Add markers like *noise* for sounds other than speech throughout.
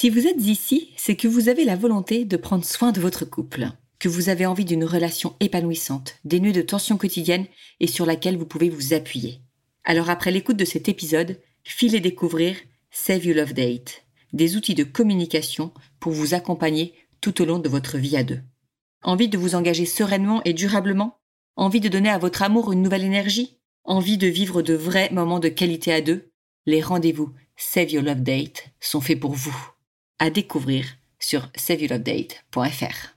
Si vous êtes ici, c'est que vous avez la volonté de prendre soin de votre couple, que vous avez envie d'une relation épanouissante, dénuée de tensions quotidiennes et sur laquelle vous pouvez vous appuyer. Alors après l'écoute de cet épisode, filez découvrir Save You Love Date, des outils de communication pour vous accompagner tout au long de votre vie à deux. Envie de vous engager sereinement et durablement? Envie de donner à votre amour une nouvelle énergie? Envie de vivre de vrais moments de qualité à deux? Les rendez-vous Save Your Love Date sont faits pour vous. À découvrir sur saveyourlovedate.fr.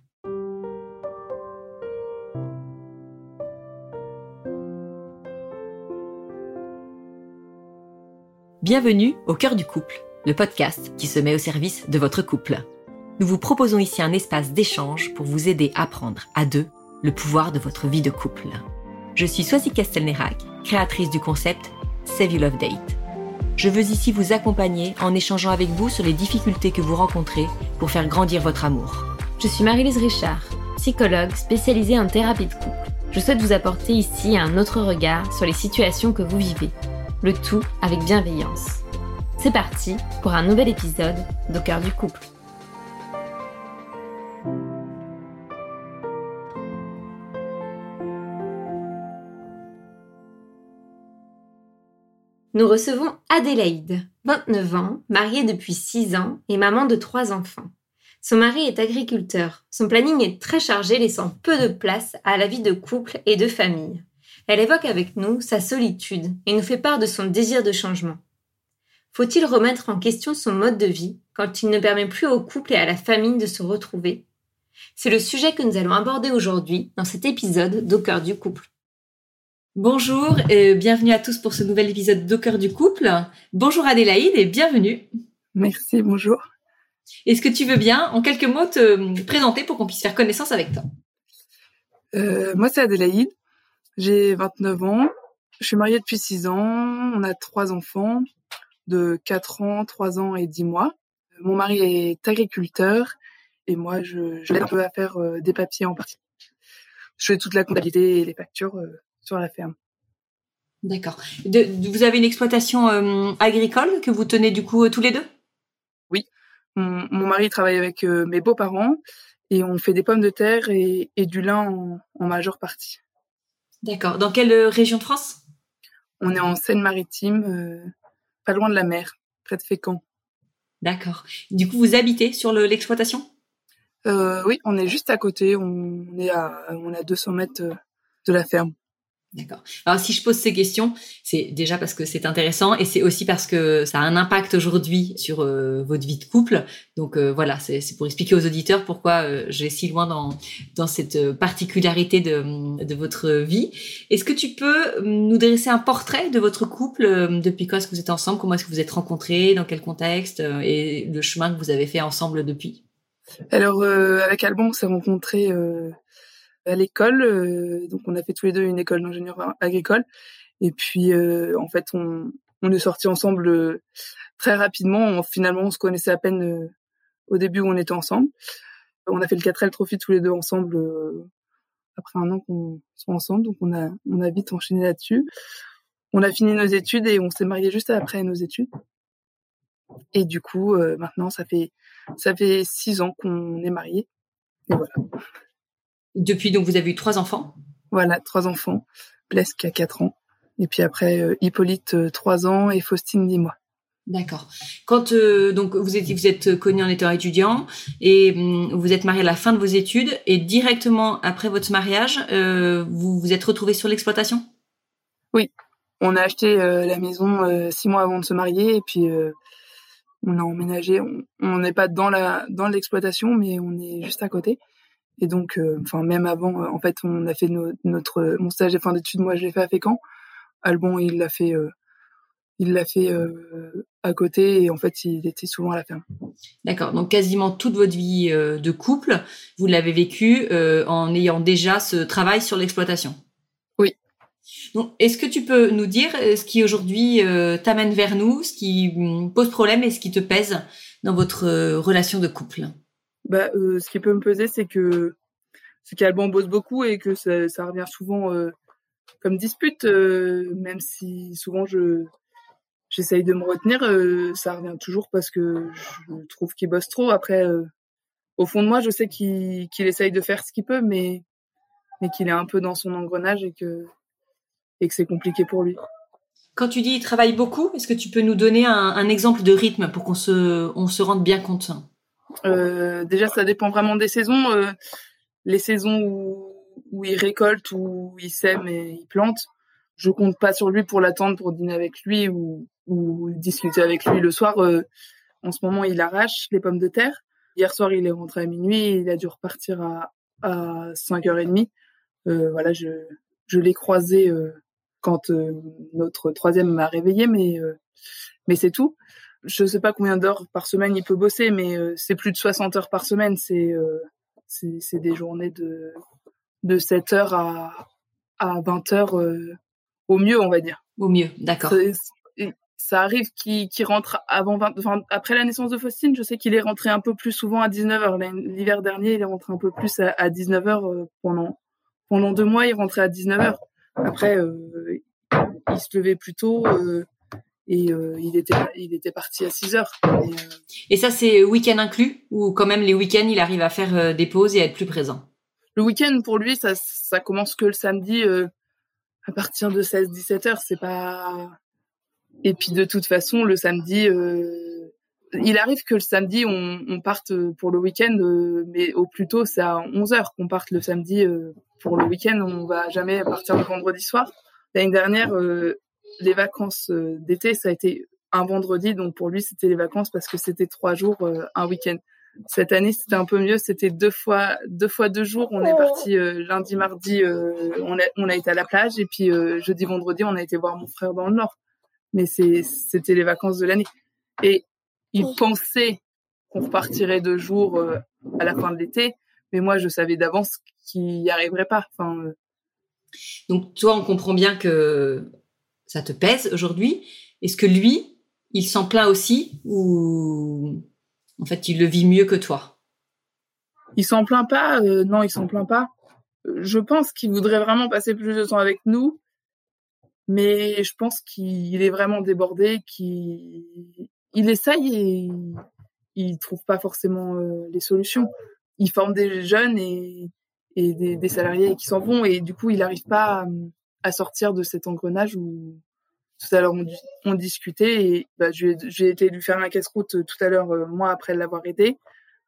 Bienvenue au cœur du couple, le podcast qui se met au service de votre couple. Nous vous proposons ici un espace d'échange pour vous aider à prendre à deux le pouvoir de votre vie de couple. Je suis Soisy Castelnerac, créatrice du concept Save You Love Date. Je veux ici vous accompagner en échangeant avec vous sur les difficultés que vous rencontrez pour faire grandir votre amour. Je suis Marie-Lise Richard, psychologue spécialisée en thérapie de couple. Je souhaite vous apporter ici un autre regard sur les situations que vous vivez, le tout avec bienveillance. C'est parti pour un nouvel épisode d'Au cœur du couple. Nous recevons Adélaïde, 29 ans, mariée depuis 6 ans et maman de 3 enfants. Son mari est agriculteur. Son planning est très chargé, laissant peu de place à la vie de couple et de famille. Elle évoque avec nous sa solitude et nous fait part de son désir de changement. Faut-il remettre en question son mode de vie quand il ne permet plus au couple et à la famille de se retrouver? C'est le sujet que nous allons aborder aujourd'hui dans cet épisode d'Au du couple. Bonjour et bienvenue à tous pour ce nouvel épisode d'Au cœur du couple. Bonjour Adélaïde et bienvenue. Merci, bonjour. Est-ce que tu veux bien, en quelques mots, te présenter pour qu'on puisse faire connaissance avec toi? Euh, Moi, c'est Adélaïde. J'ai 29 ans. Je suis mariée depuis 6 ans. On a trois enfants de 4 ans, 3 ans et 10 mois. Mon mari est agriculteur et moi, je, je l'aide un peu à faire euh, des papiers en partie. Je fais toute la comptabilité et les factures euh, sur la ferme. D'accord. vous avez une exploitation euh, agricole que vous tenez du coup euh, tous les deux? Oui. Mon, mari travaille avec euh, mes beaux-parents et on fait des pommes de terre et, du lin en, majeure partie. D'accord. Dans quelle région de France? On est en Seine-Maritime, pas loin de la mer, près de Fécamp. D'accord. Du coup, vous habitez sur l'exploitation? Oui, on est juste à côté. On est à, on a 200 mètres de la ferme. D'accord. Alors si je pose ces questions, c'est déjà parce que c'est intéressant et c'est aussi parce que ça a un impact aujourd'hui sur euh, votre vie de couple. Donc euh, voilà, c'est pour expliquer aux auditeurs pourquoi euh, j'ai si loin dans dans cette particularité de, de votre vie. Est-ce que tu peux nous dresser un portrait de votre couple Depuis quand est-ce que vous êtes ensemble? Comment est-ce que vous êtes rencontrés? Dans quel contexte Et le chemin que vous avez fait ensemble depuis? Alors avec Alban, on s'est rencontrés à l'école. Euh, donc on a fait tous les deux une école d'ingénieur agricole. Et puis euh, en fait on, on est sortis ensemble euh, très rapidement. finalement on se connaissait à peine au début où on était ensemble. On a fait le 4L Trophy tous les deux ensemble après un an qu'on soit ensemble. Donc on a on a vite enchaîné là-dessus. On a fini nos études et on s'est marié juste après nos études. Et du coup, maintenant, ça fait ça fait six ans qu'on est mariés. Et voilà. Depuis, donc, vous avez eu trois enfants Voilà, trois enfants. Blaise qui a quatre ans. Et puis après, euh, Hippolyte, euh, trois ans, et Faustine, dix mois. D'accord. Quand euh, donc vous êtes vous êtes connu en étant étudiant et hum, vous êtes marié à la fin de vos études et directement après votre mariage, vous vous êtes retrouvé sur l'exploitation? Oui, on a acheté la maison six mois avant de se marier et puis on a emménagé. On n'est pas dans la dans l'exploitation, mais on est juste à côté. Et donc, euh, enfin même avant, euh, en fait, on a fait notre mon stage de fin d'études. Moi, je l'ai fait à Fécamp. Albon, il l'a fait, euh, il l'a fait à côté et en fait, il était souvent à la ferme. D'accord. Donc quasiment toute votre vie de couple, vous l'avez vécu en ayant déjà ce travail sur l'exploitation? Oui. Donc, est-ce que tu peux nous dire ce qui aujourd'hui t'amène vers nous, ce qui hum, pose problème et ce qui te pèse dans votre relation de couple? Bah, euh, ce qui peut me peser, c'est que c'est qu'Alban bosse beaucoup et que ça, ça revient souvent euh, comme dispute, euh, même si souvent je j'essaye de me retenir. ça revient toujours parce que je trouve qu'il bosse trop. Après, au fond de moi, je sais qu'il qu'il essaye de faire ce qu'il peut, mais mais qu'il est un peu dans son engrenage et que et que c'est compliqué pour lui. Quand tu dis il travaille beaucoup, est-ce que tu peux nous donner un, un exemple de rythme pour qu'on se on se rende bien compte? euh, Déjà, ça dépend vraiment des saisons. Euh, les saisons où, où il récolte, où il sème et il plante, je compte pas sur lui pour l'attendre pour dîner avec lui ou, ou discuter avec lui le soir. Euh, en ce moment, il arrache les pommes de terre. Hier soir, il est rentré à minuit. Il a dû repartir à, à 5h30. Euh, voilà, je, je l'ai croisé euh, quand euh, notre troisième m'a réveillé, mais, euh, mais c'est tout. Je sais pas combien d'heures par semaine il peut bosser, mais c'est plus de 60 heures par semaine. C'est c'est des journées de, de 7 heures à, à 20 heures au mieux, on va dire. Au mieux, d'accord ça arrive qu'il rentre avant 20, après la naissance de Faustine, je sais qu'il est rentré un peu plus souvent à 19h. L'hiver dernier, il est rentré un peu plus à, 19h euh, pendant pendant deux mois, il rentrait à 19h. Après, euh, il se levait plus tôt euh, et il était il était parti à 6h. Et, et ça, c'est week-end inclus ou quand même les week-ends, il arrive à faire des pauses et à être plus présent? Le week-end, pour lui, ça, ça commence que le samedi à partir de 16-17 h C'est pas et puis de toute façon, le samedi, euh, il arrive que le samedi, on, on parte pour le week-end, euh, mais au plus tôt, c'est à 11 heures qu'on parte le samedi euh, pour le week-end. On va jamais partir le vendredi soir. L'année dernière, euh, les vacances d'été, ça a été un vendredi, donc pour lui, c'était les vacances parce que c'était trois jours, un week-end. Cette année, c'était un peu mieux. C'était deux fois, deux fois deux jours. On est parti lundi, mardi. on, a, on a été à la plage et puis jeudi, vendredi, on a été voir mon frère dans le Nord mais c'était les vacances de l'année. Et il pensait qu'on repartirait deux jours euh, à la fin de l'été, mais moi je savais d'avance qu'il n'y arriverait pas. Enfin, euh. Donc toi, on comprend bien que ça te pèse aujourd'hui? Est-ce que lui, il s'en plaint aussi ou en fait il le vit mieux que toi? Il s'en plaint pas. Euh, non, il s'en plaint pas. Je pense qu'il voudrait vraiment passer plus de temps avec nous mais je pense qu'il est vraiment débordé, qu'il il essaye et il trouve pas forcément euh, les solutions. Il forme des jeunes et, et des, des salariés qui s'en vont et du coup il n'arrive pas à, à, sortir de cet engrenage où tout à l'heure on, on, discutait et bah, j'ai été lui faire un casse-croûte euh, tout à l'heure euh, moi après l'avoir aidé.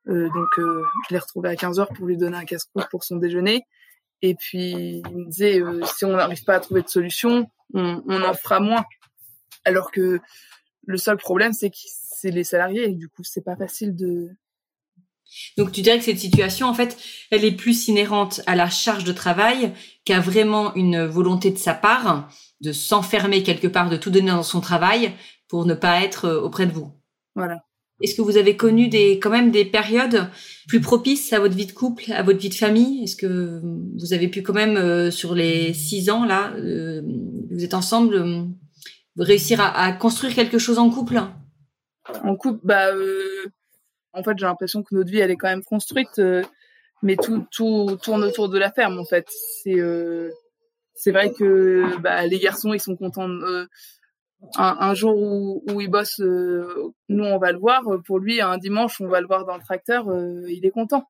Euh, donc je l'ai retrouvé à 15 heures pour lui donner un casse-croûte pour son déjeuner et puis il me disait si on n'arrive pas à trouver de solution on, en fera moins. Alors que le seul problème, c'est que c'est les salariés et du coup, c'est pas facile de. Donc tu dirais que cette situation, en fait, elle est plus inhérente à la charge de travail qu'à vraiment une volonté de sa part de s'enfermer quelque part, de tout donner dans son travail pour ne pas être euh, auprès de vous. Voilà. Est-ce que vous avez connu des, quand même des périodes plus propices à votre vie de couple, à votre vie de famille? Est-ce que vous avez pu quand même, euh, sur les six ans là, euh, vous êtes ensemble, euh, réussir à, à, construire quelque chose en couple? En couple, bah, en fait, j'ai l'impression que notre vie, elle est quand même construite, mais tout, tourne autour de la ferme, en fait. C'est, c'est vrai que bah, les garçons, ils sont contents. De, un, jour où, où il bosse, euh, nous on va le voir. Pour lui, un dimanche, on va le voir dans le tracteur. Euh, il est content.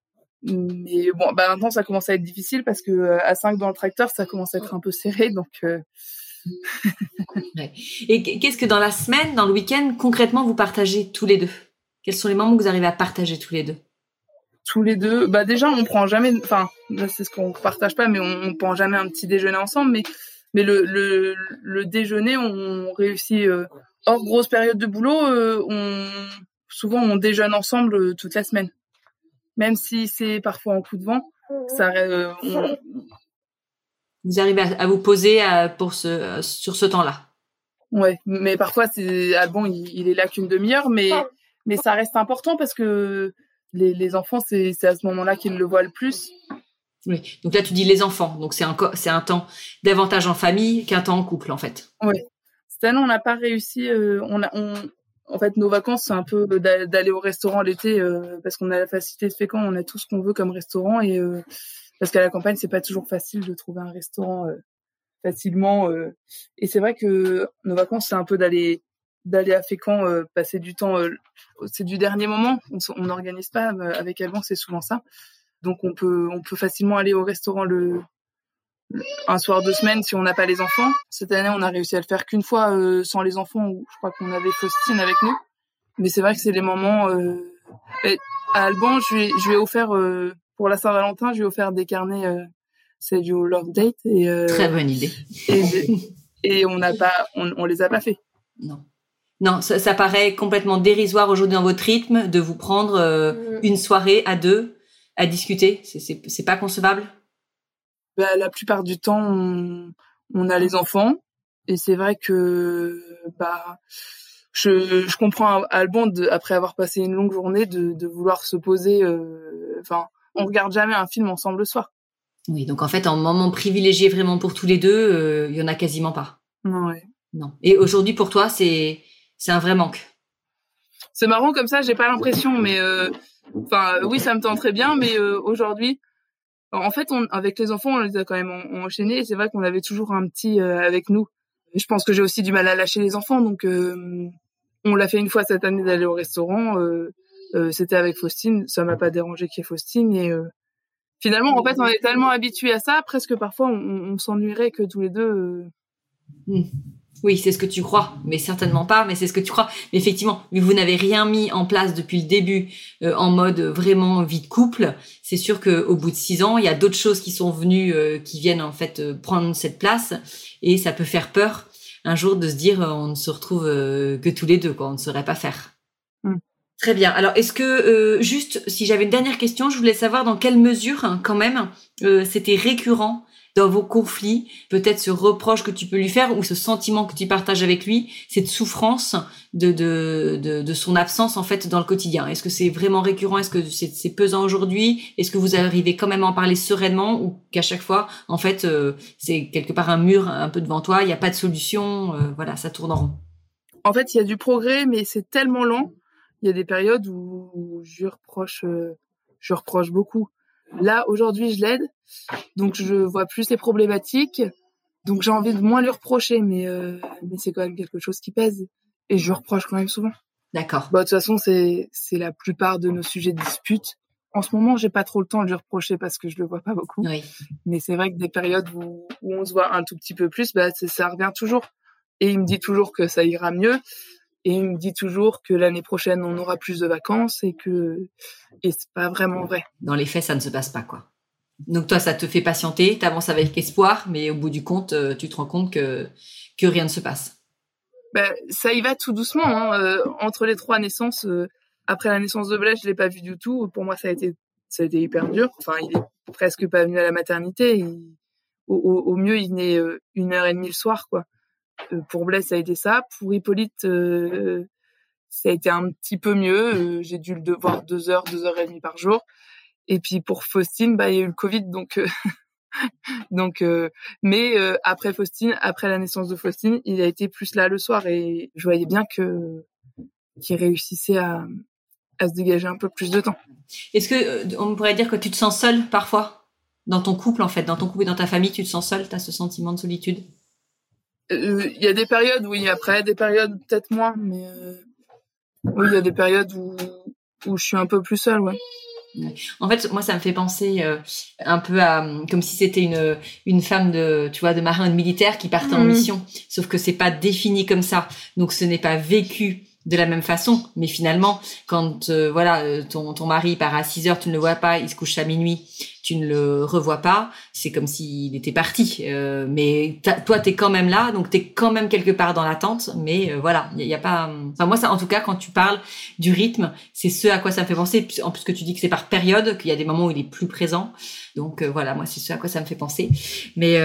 Mais bon, bah maintenant ça commence à être difficile parce que euh, à 5 dans le tracteur, ça commence à être un peu serré. Donc. Et qu'est-ce que dans la semaine, dans le week-end, concrètement, vous partagez tous les deux? Quels sont les moments que vous arrivez à partager tous les deux? Tous les deux, bah déjà on prend jamais, enfin c'est ce qu'on partage pas, mais on, on prend jamais un petit déjeuner ensemble. Mais mais le, le, le déjeuner, on réussit euh, hors grosse période de boulot. Euh, on souvent on déjeune ensemble euh, toute la semaine, même si c'est parfois en coup de vent. Ça, on... Vous arrivez à, vous poser pour ce sur ce temps-là? Ouais, mais parfois c'est ah bon, il, il est là qu'une demi-heure, mais mais ça reste important parce que les, les enfants c'est à ce moment-là qu'ils le voient le plus. Oui. Donc là, tu dis les enfants. Donc c'est un, c'est un temps davantage en famille qu'un temps en couple, en fait. Oui. Cette année, on n'a pas réussi. Euh, on a, on, en fait, nos vacances, c'est un peu d'aller au restaurant l'été euh, parce qu'on a la facilité de Fécamp. On a tout ce qu'on veut comme restaurant et euh, parce qu'à la campagne, c'est pas toujours facile de trouver un restaurant facilement. et c'est vrai que nos vacances, c'est un peu d'aller d'aller à Fécamp passer du temps. c'est du dernier moment. On n'organise pas avec Alban, c'est souvent ça. Donc on peut on peut facilement aller au restaurant le un soir de semaine si on n'a pas les enfants. Cette année, on a réussi à le faire qu'une fois sans les enfants. Où je crois qu'on avait Faustine avec nous. Mais c'est vrai que c'est les moments. à Alban, je lui, je lui ai offert pour la Saint-Valentin, je lui ai offert des carnets c'est du love date et euh, très bonne idée. Et, on n'a pas, on, les a pas fait. Non. Non, ça, paraît complètement dérisoire aujourd'hui dans votre rythme de vous prendre euh, mm. une soirée à deux à discuter. C'est pas concevable? Bah, la plupart du temps, on, a les enfants et c'est vrai que bah je, je comprends Alban de, après avoir passé une longue journée de, de vouloir se poser. Euh, enfin, on regarde jamais un film ensemble le soir. Oui, donc en fait, en moment privilégié vraiment pour tous les deux, euh, il y en a quasiment pas. Ouais. Non. Et aujourd'hui, pour toi, c'est c'est un vrai manque. C'est marrant comme ça, j'ai pas l'impression, mais euh, enfin, oui, ça me tend très bien, mais euh, aujourd'hui, en fait, on, avec les enfants, on les a quand même enchaînés. Et c'est vrai qu'on avait toujours un petit avec nous. Je pense que j'ai aussi du mal à lâcher les enfants, donc on l'a fait une fois cette année d'aller au restaurant. C'était avec Faustine, ça m'a pas dérangé qu'il y ait Faustine et finalement, en fait, on est tellement habitué à ça, presque parfois, on, s'ennuierait que tous les deux. Euh, hmm. Oui, c'est ce que tu crois, mais certainement pas, mais c'est ce que tu crois. Mais effectivement, vous n'avez rien mis en place depuis le début euh, en mode vraiment vie de couple, c'est sûr qu'au bout de six ans, il y a d'autres choses qui sont venues, euh, qui viennent en fait prendre cette place, et ça peut faire peur un jour de se dire on ne se retrouve que tous les deux, quoi, on ne saurait pas faire. Très bien. Alors, est-ce que euh, juste, si j'avais une dernière question, je voulais savoir dans quelle mesure, hein, quand même, euh, c'était récurrent dans vos conflits, peut-être ce reproche que tu peux lui faire ou ce sentiment que tu partages avec lui, cette souffrance de de, de, de son absence en fait dans le quotidien. Est-ce que c'est vraiment récurrent? Est-ce que c'est pesant aujourd'hui? Est-ce que vous arrivez quand même à en parler sereinement ou qu'à chaque fois, en fait, euh, c'est quelque part un mur un peu devant toi, il n'y a pas de solution, voilà, ça tourne en rond. En fait, il y a du progrès, mais c'est tellement lent il y a des périodes où je reproche, euh, je reproche beaucoup. Là, aujourd'hui, je l'aide, donc je vois plus ses problématiques, donc j'ai envie de moins lui reprocher, mais euh, mais c'est quand même quelque chose qui pèse et je reproche quand même souvent. D'accord. Bah, de toute façon, c'est c'est la plupart de nos sujets de dispute. En ce moment, j'ai pas trop le temps de lui reprocher parce que je le vois pas beaucoup. Oui. Mais c'est vrai que des périodes où, où on se voit un tout petit peu plus, bah ça revient toujours. Et il me dit toujours que ça ira mieux. Et il me dit toujours que l'année prochaine, on aura plus de vacances et que et c'est pas vraiment vrai. Dans les faits, ça ne se passe pas, quoi. Donc toi, ça te fait patienter, t'avances avec espoir, mais au bout du compte, euh, tu te rends compte que que rien ne se passe. Ben, ça y va tout doucement. Hein. Euh, entre les trois naissances, euh, après la naissance de Blaise, je l'ai pas vu du tout. Pour moi, ça a été ça a été hyper dur. Enfin, il est presque pas venu à la maternité. au, au, mieux, il venait une heure et demie le soir, quoi. Euh, pour Blaise, ça a été ça. Pour Hippolyte, euh, ça a été un petit peu mieux. Euh, j'ai dû le devoir deux heures, deux heures et demie par jour. Et puis pour Faustine, bah il y a eu le Covid, donc *laughs* donc. mais après Faustine, après la naissance de Faustine, il a été plus là le soir et je voyais bien que qu'il réussissait à à se dégager un peu plus de temps. Est-ce que on pourrait dire que tu te sens seule parfois? Dans ton couple en fait, dans ton couple et dans ta famille, tu te sens seule, tu as ce sentiment de solitude? euh, il y a des périodes, oui. Après, des périodes peut-être moins, mais euh, oui, il y a des périodes où où je suis un peu plus seule, ouais. En fait, moi, ça me fait penser euh, un peu à comme si c'était une une femme de tu vois de marin de militaire qui partait en mhm. mission. Sauf que c'est pas défini comme ça, donc ce n'est pas vécu de la même façon. Mais finalement, quand voilà ton ton mari part à 6 heures, tu ne le vois pas, il se couche à minuit tu ne le revois pas, c'est comme s'il était parti. Euh, mais toi, tu es quand même là, donc tu es quand même quelque part dans l'attente. Mais euh, voilà, il y, a pas. Enfin moi, ça, en tout cas, quand tu parles du rythme, c'est ce à quoi ça me fait penser. En plus que tu dis que c'est par période, qu'il y a des moments où il est plus présent. Donc euh, voilà, moi c'est ce à quoi ça me fait penser. Mais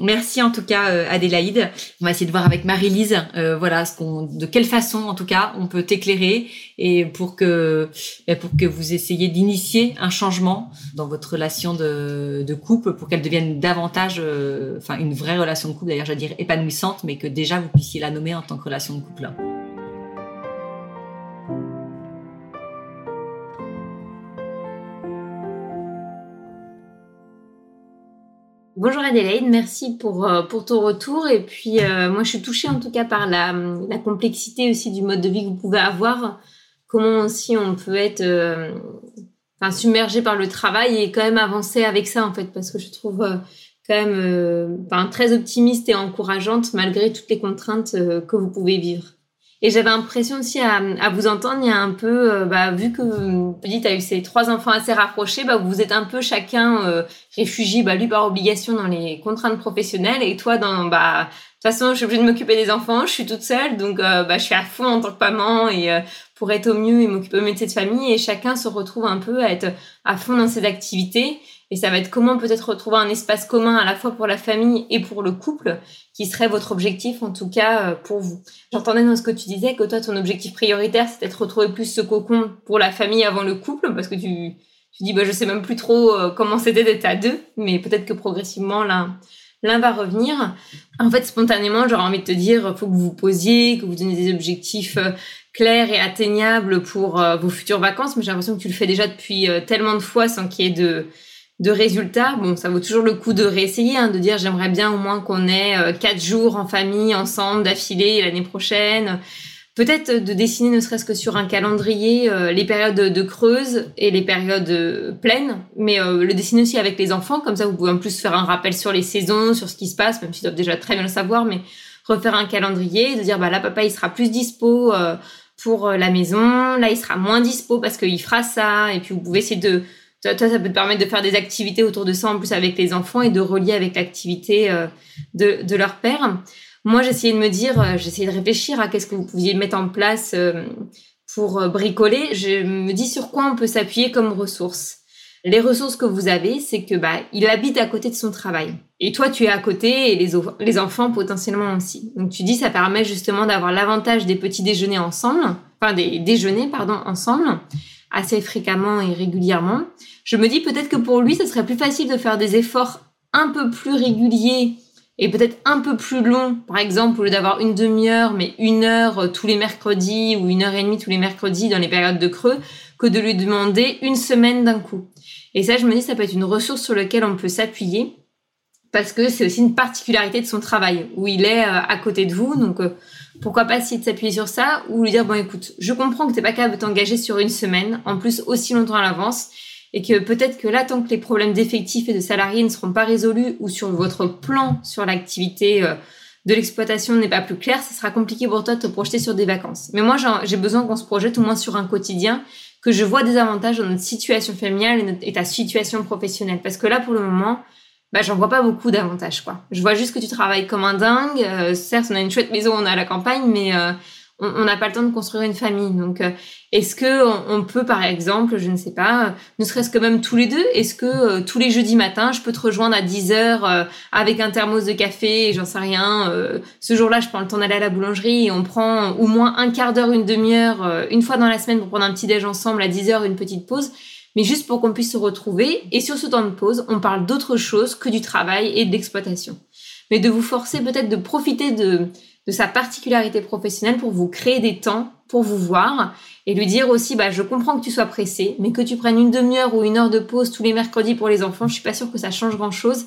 merci en tout cas Adélaïde. On va essayer de voir avec Marie-Lise, voilà, ce de quelle façon en tout cas on peut t'éclairer et pour que pour que vous essayiez d'initier un changement dans votre relation de, couple pour qu'elle devienne davantage, euh, enfin une vraie relation de couple, d'ailleurs j'allais dire épanouissante, mais que déjà vous puissiez la nommer en tant que relation de couple. Bonjour Adélaïde, merci pour, euh, pour ton retour. Et puis, euh, moi, je suis touchée en tout cas par la, complexité aussi du mode de vie que vous pouvez avoir. Comment aussi on peut être enfin, submergé par le travail et quand même avancer avec ça, en fait, parce que je trouve quand même enfin, très optimiste et encourageante malgré toutes les contraintes que vous pouvez vivre. Et j'avais l'impression aussi à, à, vous entendre, il y a un peu, euh, bah, vu que vous dites, as eu ces trois enfants assez rapprochés, bah, vous êtes un peu chacun euh, réfugié, bah, lui par obligation dans les contraintes professionnelles et toi dans, bah, toute façon, je suis obligée de m'occuper des enfants, je suis toute seule, donc euh, bah, je suis à fond en tant que maman et euh, pour être au mieux et m'occuper au mieux de famille et chacun se retrouve un peu à être à fond dans ses activités. Et ça va être comment peut-être retrouver un espace commun à la fois pour la famille et pour le couple, qui serait votre objectif en tout cas euh, pour vous. J'entendais dans ce que tu disais que toi, ton objectif prioritaire, c'était de retrouver plus ce cocon pour la famille avant le couple, parce que tu, tu dis, bah, je sais même plus trop euh, comment c'était d'être à deux, mais peut-être que progressivement, l'un, l'un va revenir. En fait, spontanément, j'aurais envie de te dire, faut que vous vous posiez, que vous donniez des objectifs euh, clairs et atteignables pour vos futures vacances, mais j'ai l'impression que tu le fais déjà depuis tellement de fois sans qu'il y ait de de résultats. Bon, ça vaut toujours le coup de réessayer, hein, de dire j'aimerais bien au moins qu'on ait euh, quatre jours en famille ensemble d'affilée l'année prochaine. Peut-être de dessiner ne serait-ce que sur un calendrier euh, les périodes de creuse et les périodes euh, pleines, mais le dessiner aussi avec les enfants, comme ça vous pouvez en plus faire un rappel sur les saisons, sur ce qui se passe, même s'ils doivent déjà très bien le savoir, mais refaire un calendrier, de dire bah là papa il sera plus dispo pour la maison, là il sera moins dispo parce qu'il fera ça, et puis vous pouvez essayer de toi, ça peut te permettre de faire des activités autour de ça en plus avec les enfants et de relier avec l'activité euh, de, de, leur père. Moi, j'essayais de me dire, euh, j'essayais de réfléchir à qu'est-ce que vous pouviez mettre en place euh, pour bricoler. Je me dis sur quoi on peut s'appuyer comme ressources. Les ressources que vous avez, c'est que bah, il habite à côté de son travail. Et toi, tu es à côté et les, les enfants potentiellement aussi. Donc tu dis, ça permet justement d'avoir l'avantage des petits déjeuners ensemble, enfin des déjeuners, pardon, ensemble assez fréquemment et régulièrement. Je me dis peut-être que pour lui, ce serait plus facile de faire des efforts un peu plus réguliers et peut-être un peu plus longs. Par exemple, au lieu d'avoir une demi-heure, mais une heure euh, tous les mercredis ou une heure et demie tous les mercredis dans les périodes de creux, que de lui demander une semaine d'un coup. Et ça, je me dis, ça peut être une ressource sur laquelle on peut s'appuyer parce que c'est aussi une particularité de son travail où il est euh, à côté de vous. Donc, euh, pourquoi pas essayer de s'appuyer sur ça ou lui dire bon écoute, je comprends que t'es pas capable de t'engager sur une semaine, en plus aussi longtemps à l'avance, et que peut-être que là, tant que les problèmes d'effectifs et de salariés ne seront pas résolus ou sur votre plan sur l'activité euh, de l'exploitation n'est pas plus clair, ce sera compliqué pour toi de te projeter sur des vacances. Mais moi, j'ai besoin qu'on se projette au moins sur un quotidien, que je vois des avantages dans notre situation familiale et ta situation professionnelle. Parce que là, pour le moment, bah j'en vois pas beaucoup d'avantages. Je vois juste que tu travailles comme un dingue. Euh, certes, on a une chouette maison, on est à la campagne, mais euh, on n'a pas le temps de construire une famille. Donc, euh, est-ce que on, peut, par exemple, je ne sais pas, ne serait-ce que même tous les deux, est-ce que tous les jeudis matins, je peux te rejoindre à 10 heures avec un thermos de café, j'en sais rien. ce jour-là, je prends le temps d'aller à la boulangerie et on prend au moins un quart d'heure, une demi-heure, une fois dans la semaine pour prendre un petit déj ensemble à 10 heures, une petite pause mais juste pour qu'on puisse se retrouver. Et sur ce temps de pause, on parle d'autre chose que du travail et de l'exploitation. Mais de vous forcer peut-être de profiter de, de sa particularité professionnelle pour vous créer des temps pour vous voir et lui dire aussi bah je comprends que tu sois pressé mais que tu prennes une demi-heure ou une heure de pause tous les mercredis pour les enfants je suis pas sûre que ça change grand chose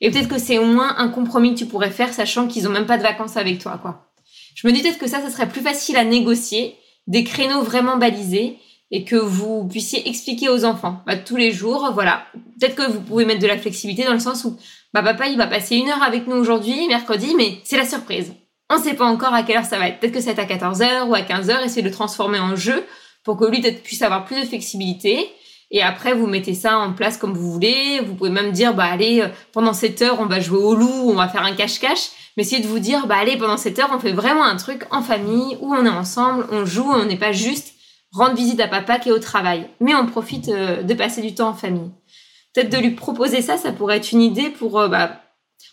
et peut-être que c'est au moins un compromis que tu pourrais faire sachant qu'ils ont même pas de vacances avec toi quoi je me dis peut-être que ça ça serait plus facile à négocier des créneaux vraiment balisés et que vous puissiez expliquer aux enfants bah, tous les jours, voilà. Peut-être que vous pouvez mettre de la flexibilité dans le sens où bah, papa il va passer une heure avec nous aujourd'hui, mercredi, mais c'est la surprise. On ne sait pas encore à quelle heure ça va être. Peut-être que c'est à 14h ou à 15h, essayez de le transformer en jeu pour que lui puisse avoir plus de flexibilité. Et après, vous mettez ça en place comme vous voulez. Vous pouvez même dire, bah allez, euh, pendant cette heure, on va jouer au loup, on va faire un cache-cache. Mais essayez de vous dire, bah allez, pendant cette heure, on fait vraiment un truc en famille où on est ensemble, on joue, on n'est pas juste rendre visite à papa qui est au travail. Mais on profite euh, de passer du temps en famille. Peut-être de lui proposer ça, ça pourrait être une idée pour, euh, bah,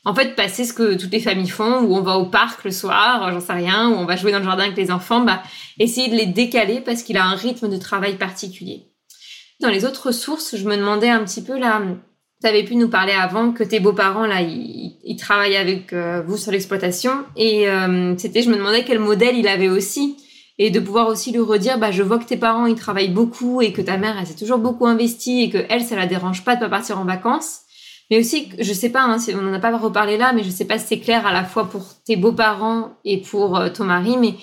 en fait, passer ce que toutes les familles font, où on va au parc le soir, j'en sais rien, où on va jouer dans le jardin avec les enfants, bah, essayer de les décaler parce qu'il a un rythme de travail particulier. Dans les autres ressources, je me demandais un petit peu là, tu avais pu nous parler avant que tes beaux-parents là, ils, ils travaillaient avec euh, vous sur l'exploitation et c'était, je me demandais quel modèle il avait aussi et de pouvoir aussi lui redire bah je vois que tes parents ils travaillent beaucoup et que ta mère elle s'est toujours beaucoup investie et que elle ça la dérange pas de pas partir en vacances Mais aussi, je sais pas, hein, on n'en a pas reparlé là, mais je sais pas si c'est clair à la fois pour tes beaux-parents et pour euh, ton mari, mais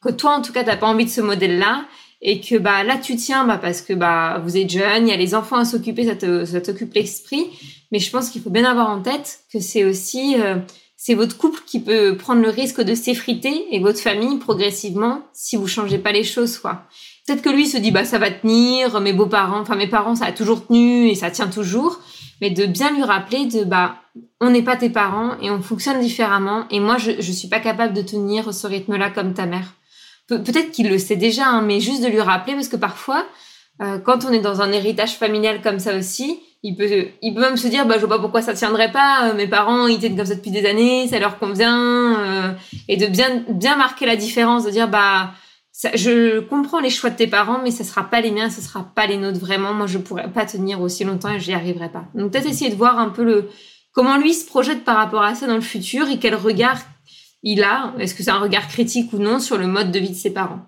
que toi, en tout cas, t'as pas envie de ce modèle-là et que bah là tu tiens bah parce que bah vous êtes jeune, il y a les enfants à s'occuper, ça t'occupe l'esprit, mais je pense qu'il faut bien avoir en tête que c'est aussi euh, c'est votre couple qui peut prendre le risque de s'effriter et votre famille progressivement si vous changez pas les choses quoi. Peut-être que lui se dit bah ça va tenir, mes beaux-parents, enfin mes parents ça a toujours tenu et ça tient toujours, mais de bien lui rappeler de bah on n'est pas tes parents et on fonctionne différemment et moi je je suis pas capable de tenir ce rythme-là comme ta mère. peut-être qu'il le sait déjà, hein, mais juste de lui rappeler parce que parfois euh, quand on est dans un héritage familial comme ça aussi, il peut, il peut même se dire, bah, je vois pas pourquoi ça tiendrait pas. Euh, mes parents, ils étaient comme ça depuis des années, ça leur convient, euh, et de bien, bien marquer la différence, de dire, bah, je comprends les choix de tes parents, mais ça sera pas les miens, ça sera pas les nôtres vraiment. Moi, je pourrais pas tenir aussi longtemps et j'y arriverai pas. Donc peut-être essayer de voir un peu le comment lui se projette par rapport à ça dans le futur et quel regard il a. Est-ce que c'est un regard critique ou non sur le mode de vie de ses parents?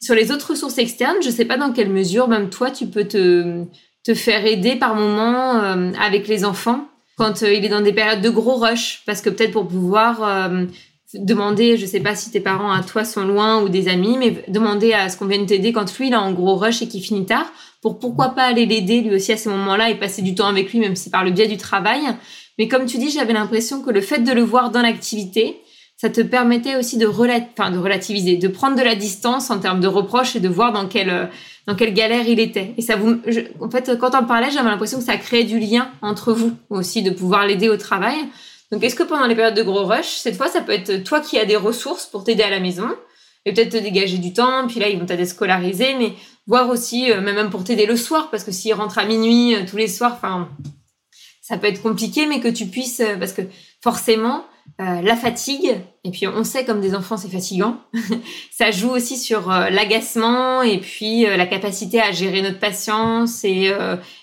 Sur les autres ressources externes, je sais pas dans quelle mesure, même toi, tu peux te te faire aider par moment euh, avec les enfants quand euh, il est dans des périodes de gros rush parce que peut-être pour pouvoir euh, demander je sais pas si tes parents à toi sont loin ou des amis mais demander à ce qu'on vienne t'aider quand lui il est en gros rush et qu'il finit tard pour pourquoi pas aller l'aider lui aussi à ces moments-là et passer du temps avec lui même si par le biais du travail mais comme tu dis j'avais l'impression que le fait de le voir dans l'activité ça te permettait aussi de, de relativiser, de prendre de la distance en termes de reproches et de voir dans quelle, dans quelle galère il était. Et ça vous, en fait, quand on parlait, j'avais l'impression que ça créait du lien entre vous aussi, de pouvoir l'aider au travail. Donc, est-ce que pendant les périodes de gros rush, cette fois, ça peut être toi qui as des ressources pour t'aider à la maison et peut-être te dégager du temps, puis là, ils vont t'aider scolariser, mais voir aussi, euh, même pour t'aider le soir, parce que s'ils rentrent à minuit euh, tous les soirs, enfin, ça peut être compliqué, mais que tu puisses, euh, parce que forcément, euh, la fatigue, et puis on sait comme des enfants c'est fatigant, *laughs* ça joue aussi sur l'agacement et puis la capacité à gérer notre patience et,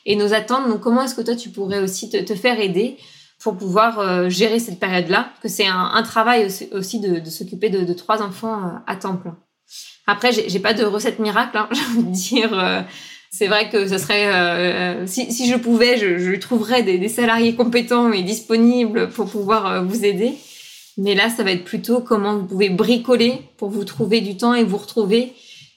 et nos attentes. Donc comment est-ce que toi tu pourrais aussi te, te faire aider pour pouvoir gérer cette période-là que c'est un, un, travail aussi, de, de s'occuper de, de, trois enfants à temps plein. Après, j'ai pas de recette miracle, hein, *laughs* je veux dire. c'est vrai que ce serait, si, si, je pouvais, je, je trouverais des, des, salariés compétents et disponibles pour pouvoir vous aider. Mais là, ça va être plutôt comment vous pouvez bricoler pour vous trouver du temps et vous retrouver.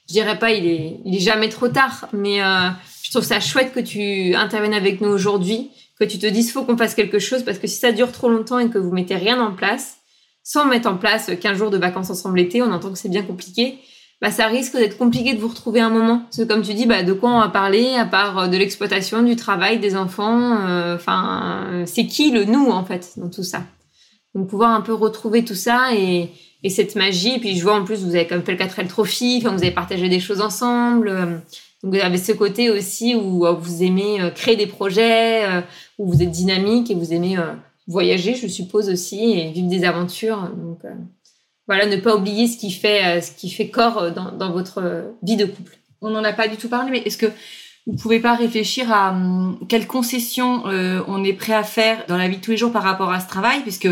Je dirais pas, il est, il est jamais trop tard, mais euh, je trouve ça chouette que tu interviennes avec nous aujourd'hui, que tu te dises faut qu'on fasse quelque chose parce que si ça dure trop longtemps et que vous mettez rien en place, sans mettre en place 15 jours de vacances ensemble l'été, on entend que c'est bien compliqué. Bah, ça risque d'être compliqué de vous retrouver un moment. Parce que comme tu dis, bah, de quoi on va parler à part euh, de l'exploitation, du travail, des enfants. Euh, enfin, c'est qui le nous en fait dans tout ça? Donc pouvoir un peu retrouver tout ça et, et cette magie. Puis je vois en plus, vous avez comme fait le 4L Trophy, vous avez partagé des choses ensemble. Donc vous avez ce côté aussi où euh, vous aimez euh, créer des projets, euh, où vous êtes dynamique et vous aimez voyager, je suppose aussi, et vivre des aventures. Donc voilà, ne pas oublier ce qui fait, ce qui fait corps dans, dans votre vie de couple. On n'en a pas du tout parlé, mais est-ce que vous pouvez pas réfléchir à hum, quelles concessions on est prêt à faire dans la vie de tous les jours par rapport à ce travail, puisque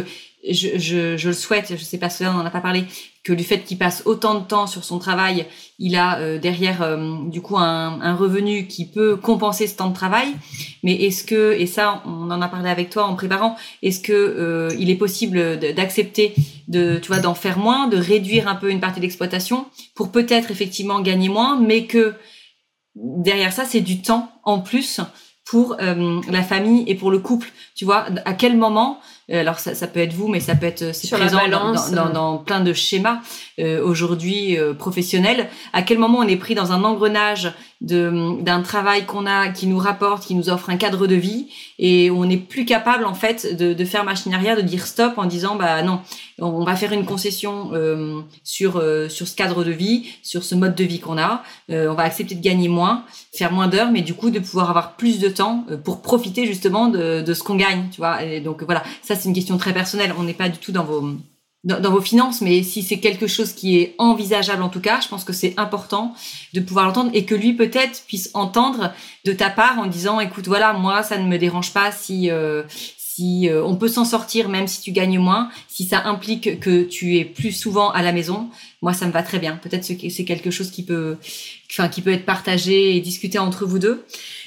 je, je, je, le souhaite, je sais pas si on n'en a pas parlé, que du fait qu'il passe autant de temps sur son travail, il a euh, derrière euh, du coup un, un, revenu qui peut compenser ce temps de travail. Mais est-ce que, et ça on en a parlé avec toi en préparant, est-ce que euh, il est possible d'accepter de, tu vois, d'en faire moins, de réduire un peu une partie d'exploitation pour peut-être effectivement gagner moins, mais que derrière ça c'est du temps en plus pour la famille et pour le couple. Tu vois, à quel moment euh, alors ça, ça, peut être vous, mais ça peut être c'est présent dans, dans, dans, plein de schémas euh, aujourd'hui euh, professionnels. À quel moment on est pris dans un engrenage d'un travail qu'on a, qui nous rapporte, qui nous offre un cadre de vie, et on n'est plus capable en fait de, de, faire machine arrière, de dire stop en disant bah non, on va faire une concession euh, sur euh, sur ce cadre de vie, sur ce mode de vie qu'on a. Euh, on va accepter de gagner moins, faire moins d'heures, mais du coup de pouvoir avoir plus de temps pour profiter justement de, de ce qu'on gagne, tu vois. Et donc voilà, ça c'est une question très personnelle. On n'est pas du tout dans vos dans, vos finances, mais si c'est quelque chose qui est envisageable en tout cas, je pense que c'est important de pouvoir l'entendre et que lui peut-être puisse entendre de ta part en disant écoute voilà moi ça ne me dérange pas si euh, si euh, on peut s'en sortir même si tu gagnes moins, si ça implique que tu es plus souvent à la maison, moi ça me va très bien. Peut-être que c'est quelque chose qui peut, enfin qui peut être partagé et discuté entre vous deux.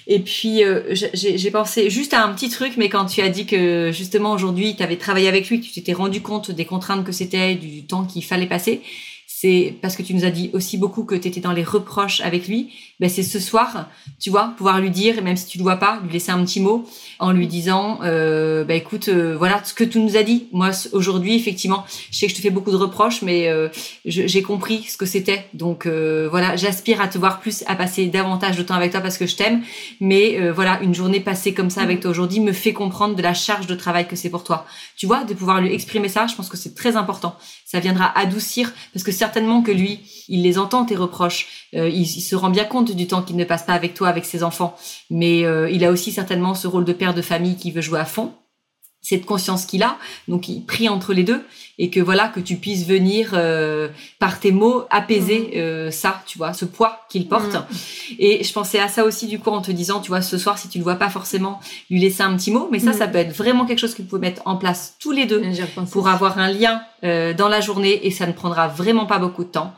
Et puis euh, j'ai pensé juste à un petit truc, mais quand tu as dit que justement aujourd'hui tu avais travaillé avec lui, tu t'étais rendu compte des contraintes que c'était, du temps qu'il fallait passer, c'est parce que tu nous as dit aussi beaucoup que tu étais dans les reproches avec lui. Ben c'est ce soir, tu vois, pouvoir lui dire, même si tu le vois pas, lui laisser un petit mot en lui disant, euh, ben écoute, euh, voilà ce que tu nous as dit. Moi aujourd'hui, effectivement, je sais que je te fais beaucoup de reproches, mais euh, j'ai compris ce que c'était. Donc euh, voilà, j'aspire à te voir plus, à passer davantage de temps avec toi parce que je t'aime. Mais euh, voilà, une journée passée comme ça avec toi aujourd'hui me fait comprendre de la charge de travail que c'est pour toi. Tu vois, de pouvoir lui exprimer ça, je pense que c'est très important. Ça viendra adoucir parce que certainement que lui, il les entend tes reproches. Euh, il, se rend bien compte du temps qu'il ne passe pas avec toi, avec ses enfants. Mais euh, il a aussi certainement ce rôle de père de famille qui veut jouer à fond cette conscience qu'il a, donc il prie entre les deux, et que voilà que tu puisses venir euh, par tes mots apaiser mm. euh, ça, tu vois, ce poids qu'il porte. Mm. Et je pensais à ça aussi du coup en te disant, tu vois, ce soir si tu le vois pas forcément, lui laisser un petit mot, mais ça, mm. ça peut être vraiment quelque chose que vous pouvez mettre en place tous les deux pour avoir un lien euh, dans la journée, et ça ne prendra vraiment pas beaucoup de temps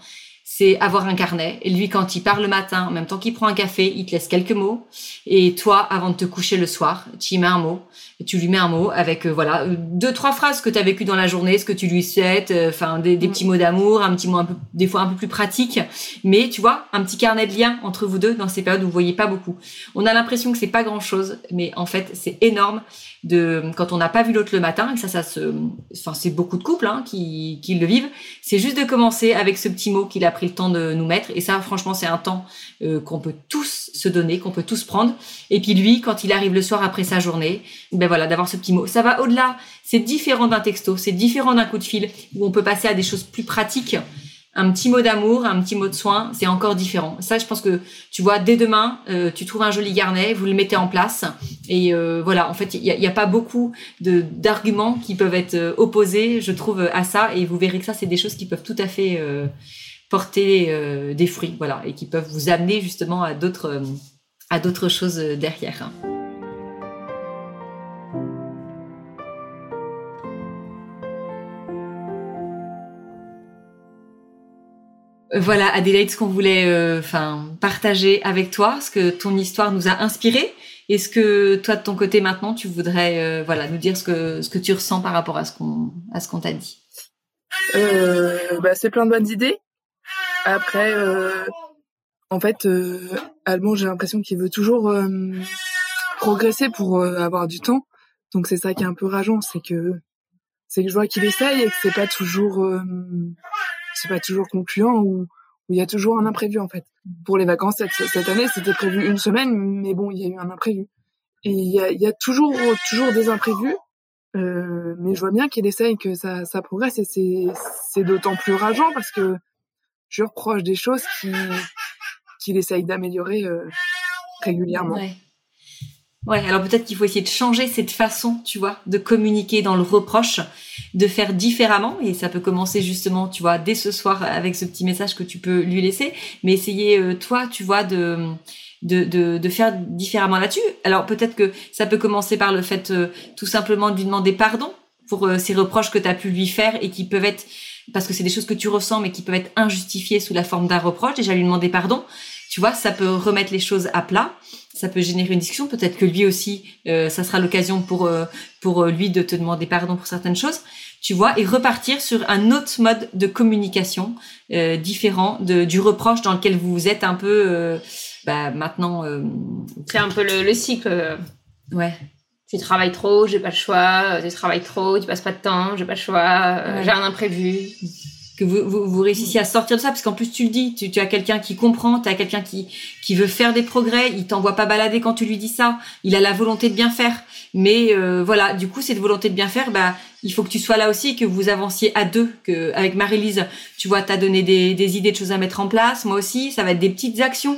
c'est avoir un carnet. Et lui, quand il part le matin, en même temps qu'il prend un café, il te laisse quelques mots. Et toi, avant de te coucher le soir, tu y mets un mot. Et tu lui mets un mot avec, euh, voilà, deux, trois phrases que tu as vécues dans la journée, ce que tu lui souhaites, euh, enfin, des, des, petits mots d'amour, un petit mot un peu, des fois un peu plus pratique. Mais tu vois, un petit carnet de lien entre vous deux dans ces périodes où vous voyez pas beaucoup. On a l'impression que c'est pas grand chose, mais en fait, c'est énorme de quand on n'a pas vu l'autre le matin et ça ça se enfin c'est beaucoup de couples hein, qui, qui le vivent c'est juste de commencer avec ce petit mot qu'il a pris le temps de nous mettre. Et ça franchement c'est un temps euh, qu'on peut tous se donner qu'on peut tous prendre. Et puis lui quand il arrive le soir après sa journée ben voilà d'avoir ce petit mot. Ça va au-delà. C'est différent d'un texto c'est différent d'un coup de fil où on peut passer à des choses plus pratiques un petit mot d'amour, un petit mot de soin, c'est encore différent. Ça, je pense que tu vois, dès demain, euh, tu trouves un joli garnet, vous le mettez en place, et euh, voilà. En fait, il n'y a, pas beaucoup d'arguments qui peuvent être euh, opposés, je trouve, à ça, et vous verrez que ça, c'est des choses qui peuvent tout à fait porter des fruits, voilà, et qui peuvent vous amener justement à d'autres à d'autres choses derrière. Voilà, Adélaïde, ce qu'on voulait euh, enfin partager avec toi, ce que ton histoire nous a inspiré. Est-ce que toi de ton côté maintenant tu voudrais euh, voilà nous dire ce que ce que tu ressens par rapport à ce qu'on à ce qu'on t'a dit? Euh, bah, c'est plein de bonnes idées. Après, en fait, Alban, j'ai l'impression qu'il veut toujours progresser pour avoir du temps. Donc c'est ça qui est un peu rageant, c'est que c'est que je vois qu'il essaye et que c'est pas toujours c'est pas toujours concluant ou il y a toujours un imprévu en fait. Pour les vacances cette, cette année, c'était prévu une semaine, mais bon, il y a eu un imprévu. Et il y a, y a, toujours toujours des imprévus, euh, mais je vois bien qu'il essaye que ça, ça progresse et c'est c'est d'autant plus rageant parce que je reproche des choses qu'il qu'il essaye d'améliorer euh, régulièrement. Ouais, alors peut-être qu'il faut essayer de changer cette façon, tu vois, de communiquer dans le reproche, de faire différemment. Et ça peut commencer justement, tu vois, dès ce soir avec ce petit message que tu peux lui laisser. Mais essayer, euh, toi, tu vois, de, de, de, de faire différemment là-dessus. Alors peut-être que ça peut commencer par le fait euh, tout simplement de lui demander pardon pour euh, ces reproches que tu as pu lui faire et qui peuvent être, parce que c'est des choses que tu ressens, mais qui peuvent être injustifiées sous la forme d'un reproche. Déjà lui demander pardon. Tu vois, ça peut remettre les choses à plat ça peut générer une discussion. Peut-être que lui aussi, euh, ça sera l'occasion pour euh, pour euh, lui de te demander pardon pour certaines choses, tu vois, et repartir sur un autre mode de communication différent de, du reproche dans lequel vous êtes un peu bah, maintenant. C'est un peu le, le cycle. Ouais. Tu travailles trop, j'ai pas le choix. Tu travailles trop, tu passes pas de temps, j'ai pas le choix. J'ai un imprévu que vous, vous, vous, réussissiez à sortir de ça, parce qu'en plus tu le dis, tu, as quelqu'un qui comprend, tu as quelqu'un qui, qui veut faire des progrès, il t'envoie pas balader quand tu lui dis ça, il a la volonté de bien faire. Mais euh, voilà, du coup, cette volonté de bien faire, bah, il faut que tu sois là aussi, que vous avanciez à deux, que avec Marie-Lise, tu vois, t'as donné des, des idées de choses à mettre en place, moi aussi, ça va être des petites actions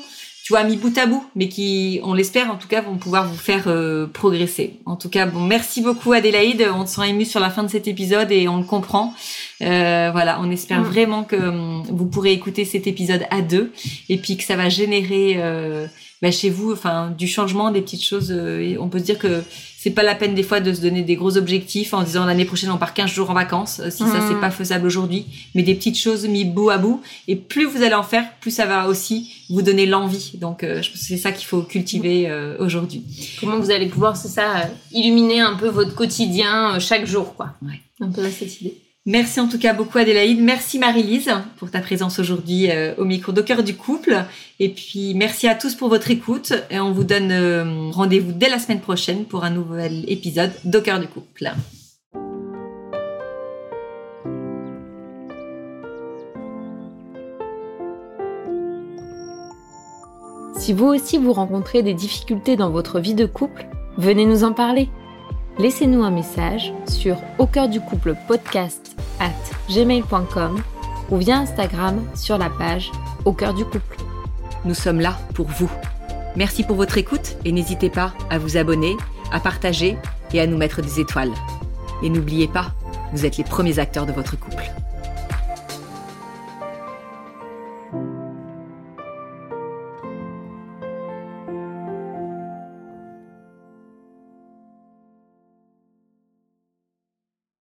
tu vois, mis bout à bout, mais qui, on l'espère en tout cas, vont pouvoir vous faire euh, progresser. En tout cas, bon, merci beaucoup Adélaïde. On te sent ému sur la fin de cet épisode et on le comprend. Euh, voilà, on espère mm. vraiment que hum, vous pourrez écouter cet épisode à deux et puis que ça va générer euh, bah, chez vous, enfin, du changement, des petites choses. et on peut se dire que c'est pas la peine des fois de se donner des gros objectifs en disant l'année prochaine on part 15 jours en vacances si ça c'est mmh. pas faisable aujourd'hui mais des petites choses mis bout à bout et plus vous allez en faire plus ça va aussi vous donner l'envie donc je pense que c'est ça qu'il faut cultiver aujourd'hui comment vous allez pouvoir c'est ça illuminer un peu votre quotidien chaque jour quoi ouais. un peu cette idée Merci en tout cas beaucoup Adélaïde. Merci Marie-Lise pour ta présence aujourd'hui euh, au micro de du couple. Et puis merci à tous pour votre écoute. Et on vous donne euh, rendez-vous dès la semaine prochaine pour un nouvel épisode de du couple. Si vous aussi vous rencontrez des difficultés dans votre vie de couple, venez nous en parler laissez-nous un message sur au cœur du couple podcast at gmail.com ou via Instagram sur la page au cœur du couple. Nous sommes là pour vous. Merci pour votre écoute et n'hésitez pas à vous abonner, à partager et à nous mettre des étoiles. Et n'oubliez pas, vous êtes les premiers acteurs de votre couple.